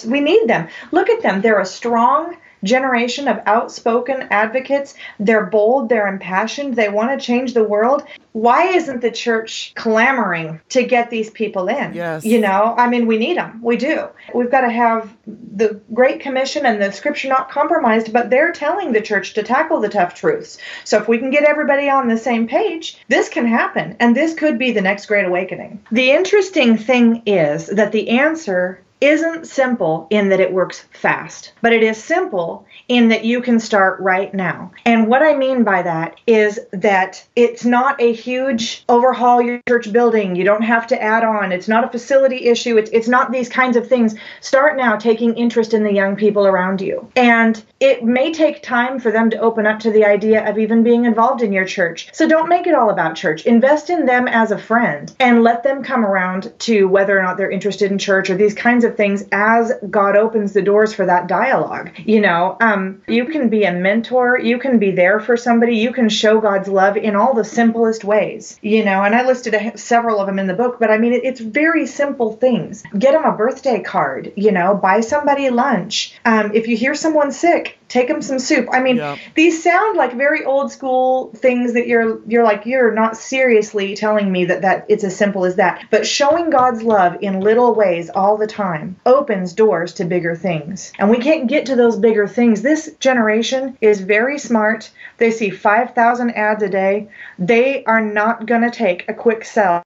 we need them. Look at them. They're a strong generation of outspoken advocates. They're bold, they're impassioned, they want to change the world. Why isn't the church clamoring to get these people in? Yes. You know, I mean, we need them. We do. We've got to have the Great Commission and the scripture not compromised, but they're telling the church to tackle the tough truths. So if we can get everybody on the same page, this can happen. And this could be the next great awakening. The interesting thing is that the answer isn't simple in that it works fast, but it is simple in that you can start right now. And what I mean by that is that it's not a huge overhaul your church building. You don't have to add on. It's not a facility issue. It's, it's not these kinds of things. Start now taking interest in the young people around you. And it may take time for them to open up to the idea of even being involved in your church. So don't make it all about church. Invest in them as a friend and let them come around to whether or not they're interested in church or these kinds of things as God opens the doors for that dialogue. You know, um, you can be a mentor, you can be there for somebody, you can show God's love in all the simplest ways. You know, and I listed a, several of them in the book, but I mean, it, it's very simple things. Get them a birthday card, you know, buy somebody lunch. Um, if you hear someone sick, take them some soup. I mean, these sound like very old school things that you're you're like you're not seriously telling me that that it's as simple as that. But showing God's love in little ways all the time opens doors to bigger things. And we can't get to those bigger things. This generation is very smart. They see 5,000 ads a day. They are not going to take a quick sell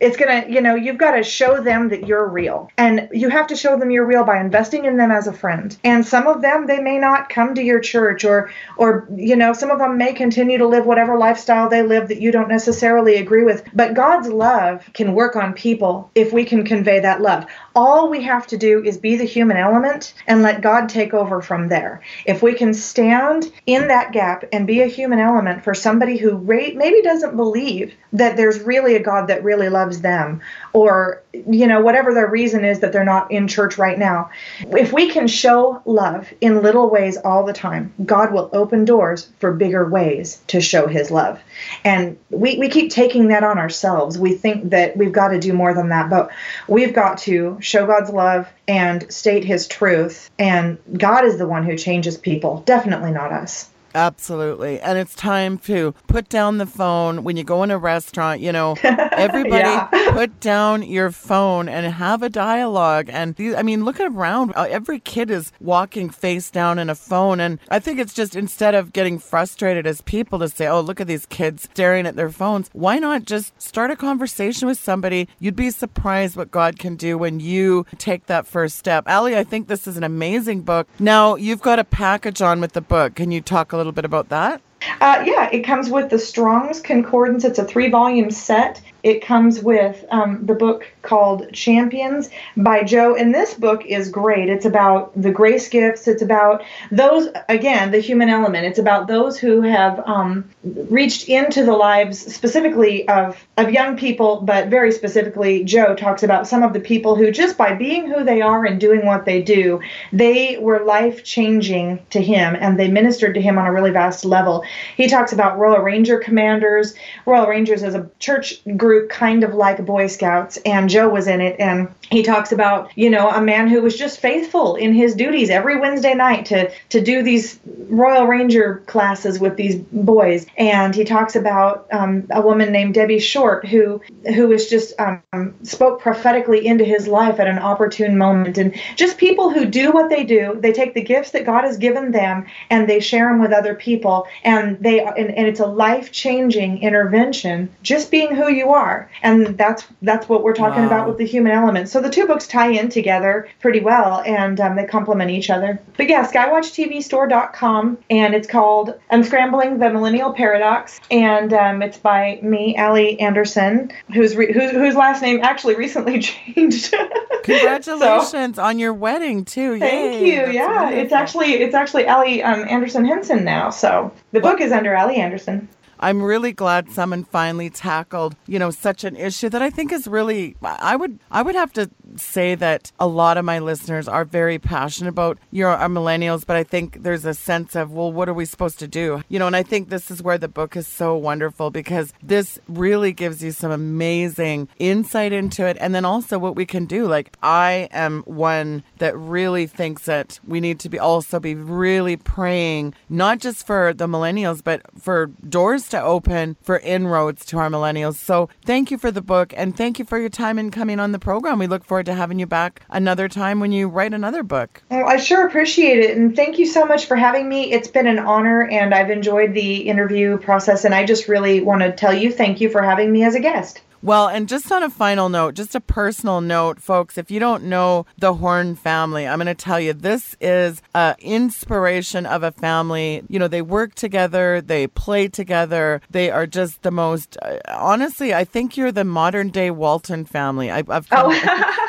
it's going to, you know, you've got to show them that you're real. And you have to show them you're real by investing in them as a friend. And some of them, they may not come to your church or, or, you know, some of them may continue to live whatever lifestyle they live that you don't necessarily agree with. But God's love can work on people if we can convey that love. All we have to do is be the human element and let God take over from there. If we can stand in that gap and be a human element for somebody who maybe doesn't believe that there's really a God that really loves them or you know whatever their reason is that they're not in church right now. If we can show love in little ways all the time god will open doors for bigger ways to show his love. And we, we keep taking that on ourselves. We think that we've got to do more than that but we've got to show god's love and state his truth. And god is the one who changes people definitely not us Absolutely. And it's time to put down the phone when you go in a restaurant, you know, everybody Yeah. put down your phone and have a dialogue. And these, I mean, look around. Uh, Every kid is walking face down in a phone. And I think it's just instead of getting frustrated as people to say, oh, look at these kids staring at their phones, why not just start a conversation with somebody? You'd be surprised what God can do when you take that first step. Allie, I think this is an amazing book. Now, you've got a package on with the book. Can you talk a little bit about that? Uh, yeah, it comes with the Strong's Concordance. It's a three volume set. It comes with um, the book called Champions by Joe. And this book is great. It's about the grace gifts. It's about those, again, the human element. It's about those who have um, reached into the lives specifically of, of young people, but very specifically, Joe talks about some of the people who, just by being who they are and doing what they do, they were life changing to him and they ministered to him on a really vast level. He talks about Royal Ranger commanders. Royal Rangers is a church group kind of like Boy Scouts, and Joe was in it. And he talks about, you know, a man who was just faithful in his duties every Wednesday night to, to do these Royal Ranger classes with these boys. And he talks about um, a woman named Debbie Short who who was just um, spoke prophetically into his life at an opportune moment. And just people who do what they do, they take the gifts that God has given them and they share them with other people. And they and, and it's a life changing intervention. Just being who you are, and that's that's what we're talking Wow. about with the human element. So the two books tie in together pretty well, and um, they complement each other. But yeah, SkywatchTVStore.com, and it's called Unscrambling the Millennial Paradox, and um, it's by me, Allie Anderson, whose re- whose whose last name actually recently changed. Congratulations on your wedding too. Thank you. that's Yeah, it's actually it's actually Allie um, Anderson Henson now. So the book is under Allie Anderson. I'm really glad someone finally tackled, you know, such an issue that I think is really I would I would have to say that a lot of my listeners are very passionate about you know, our millennials, but I think there's a sense of, well, what are we supposed to do? You know, and I think this is where the book is so wonderful because this really gives you some amazing insight into it and then also what we can do. Like I am one that really thinks that we need to be also be really praying not just for the millennials but for doors to open for inroads to our millennials. So thank you for the book and thank you for your time in coming on the program. We look forward to having you back another time when you write another book. Well, I sure appreciate it, and thank you so much for having me. It's been an honor, and I've enjoyed the interview process. And I just really want to tell you thank you for having me as a guest. Well, and just on a final note, just a personal note, folks, if you don't know the Horn family, I'm going to tell you this is an inspiration of a family. You know, they work together, they play together, they are just the most, uh, honestly, I think you're the modern day Walton family. I, I've come,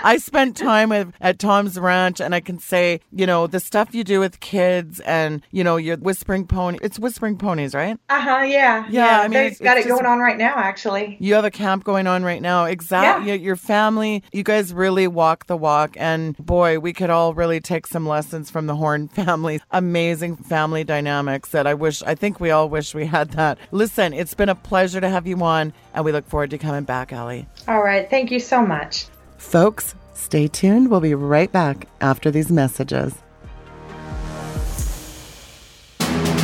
I spent time with, at Tom's Ranch, and I can say, you know, the stuff you do with kids and, you know, your Whispering Pony, it's Whispering Ponies, right? Uh huh. Yeah. Yeah, I mean, they've got it just- going on right now, actually. You have a camp going on right now. Exactly. Yeah. Your family, you guys really walk the walk. And boy, we could all really take some lessons from the Horn family. Amazing family dynamics that I wish, I think we all wish we had that. Listen, it's been a pleasure to have you on, and we look forward to coming back, Allie. All right. Thank you so much. Folks, stay tuned. We'll be right back after these messages.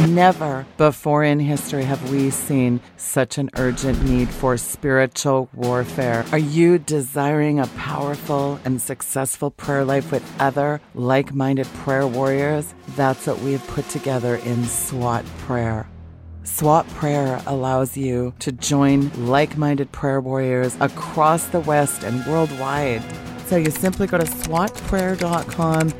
Never before in history have we seen such an urgent need for spiritual warfare. Are you desiring a powerful and successful prayer life with other like minded prayer warriors? That's what we've put together in SWAT Prayer. SWAT Prayer allows you to join like minded prayer warriors across the West and worldwide. So you simply go to SWATprayer.com.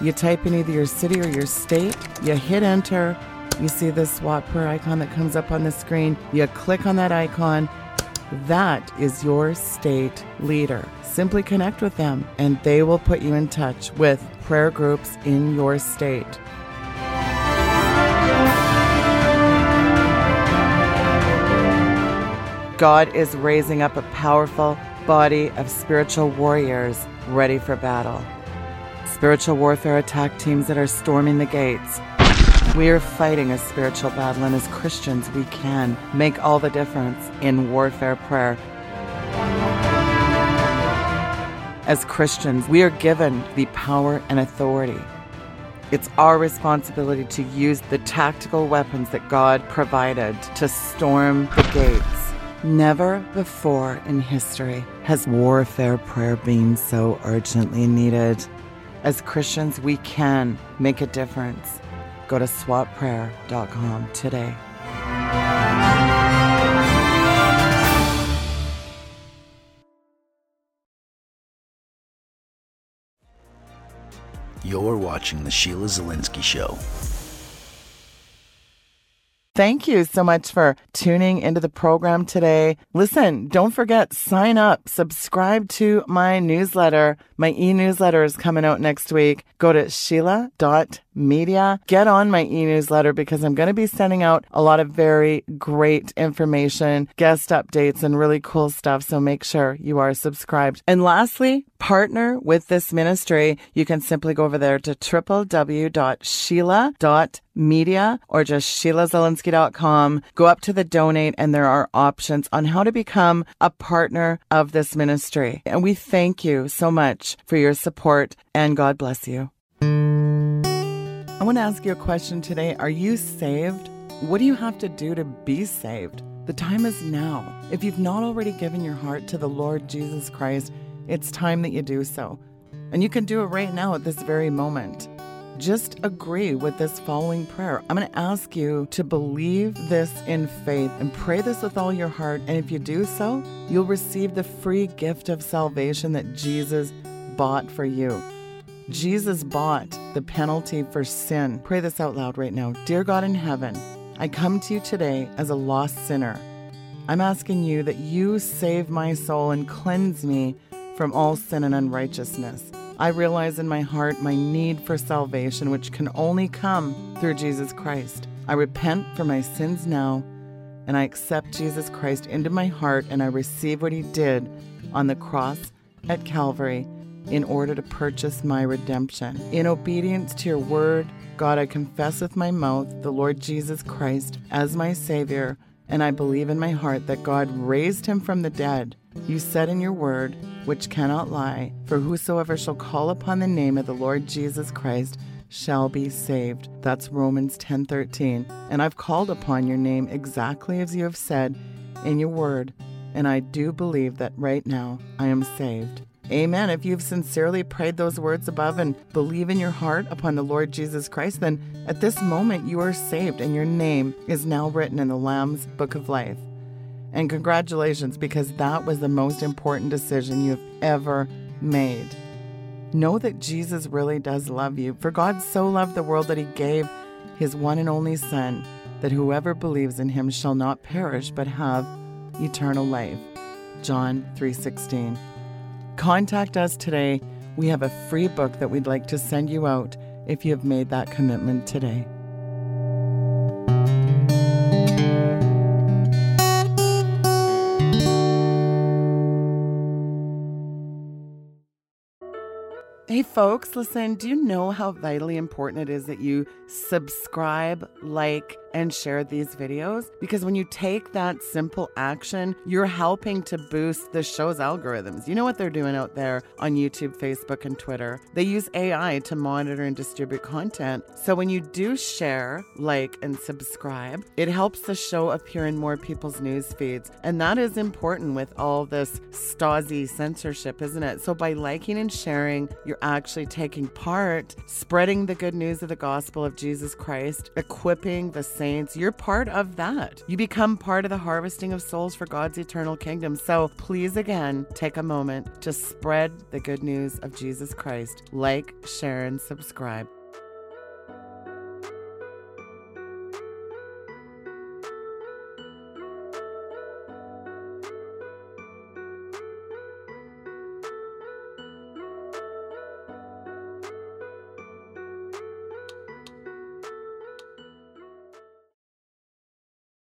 You type in either your city or your state, you hit enter, you see the SWAT Prayer icon that comes up on the screen, you click on that icon. That is your state leader. Simply connect with them and they will put you in touch with prayer groups in your state. God is raising up a powerful body of spiritual warriors ready for battle. Spiritual warfare attack teams that are storming the gates. We are fighting a spiritual battle, and as Christians, we can make all the difference in warfare prayer. As Christians, we are given the power and authority. It's our responsibility to use the tactical weapons that God provided to storm the gates. Never before in history has warfare prayer been so urgently needed. As Christians, we can make a difference. Go to swatprayer.com today. You're watching The Sheila Zilinsky Show. Thank you so much for tuning into the program today. Listen, don't forget, sign up, subscribe to my newsletter. My e newsletter is coming out next week. Go to sheila.media. Get on my e newsletter because I'm going to be sending out a lot of very great information, guest updates, and really cool stuff. So make sure you are subscribed. And lastly, partner with this ministry. You can simply go over there to www.sheila.media media or just SheilaZilinsky.com. Go up to the donate and there are options on how to become a partner of this ministry. And we thank you so much for your support and God bless you. I want to ask you a question today. Are you saved? What do you have to do to be saved? The time is now. If you've not already given your heart to the Lord Jesus Christ, it's time that you do so. And you can do it right now at this very moment just agree with this following prayer. I'm going to ask you to believe this in faith and pray this with all your heart. And if you do so, you'll receive the free gift of salvation that Jesus bought for you. Jesus bought the penalty for sin. Pray this out loud right now. Dear God in heaven, I come to you today as a lost sinner. I'm asking you that you save my soul and cleanse me from all sin and unrighteousness. I realize in my heart my need for salvation, which can only come through Jesus Christ. I repent for my sins now, and I accept Jesus Christ into my heart, and I receive what he did on the cross at Calvary in order to purchase my redemption. In obedience to your word, God, I confess with my mouth the Lord Jesus Christ as my Savior, and I believe in my heart that God raised him from the dead. You said in your word, which cannot lie, for whosoever shall call upon the name of the Lord Jesus Christ shall be saved. That's Romans 10:13. And I've called upon your name exactly as you have said in your word, and I do believe that right now I am saved. Amen. If you've sincerely prayed those words above and believe in your heart upon the Lord Jesus Christ, then at this moment you are saved and your name is now written in the Lamb's book of life. And congratulations, because that was the most important decision you've ever made. Know that Jesus really does love you, for God so loved the world that he gave his one and only Son, that whoever believes in him shall not perish but have eternal life. John 3:16. Contact us today. We have a free book that we'd like to send you out if you have made that commitment today. Hey, folks, listen, do you know how vitally important it is that you subscribe, like, and share these videos? Because when you take that simple action, you're helping to boost the show's algorithms. You know what they're doing out there on YouTube, Facebook, and Twitter? They use AI to monitor and distribute content. So when you do share, like, and subscribe, it helps the show appear in more people's news feeds. And that is important with all this Stasi censorship, isn't it? So by liking and sharing, you're actually taking part, spreading the good news of the gospel of Jesus Christ, equipping the saints. You're part of that. You become part of the harvesting of souls for God's eternal kingdom. So please, again, take a moment to spread the good news of Jesus Christ. Like, share, and subscribe.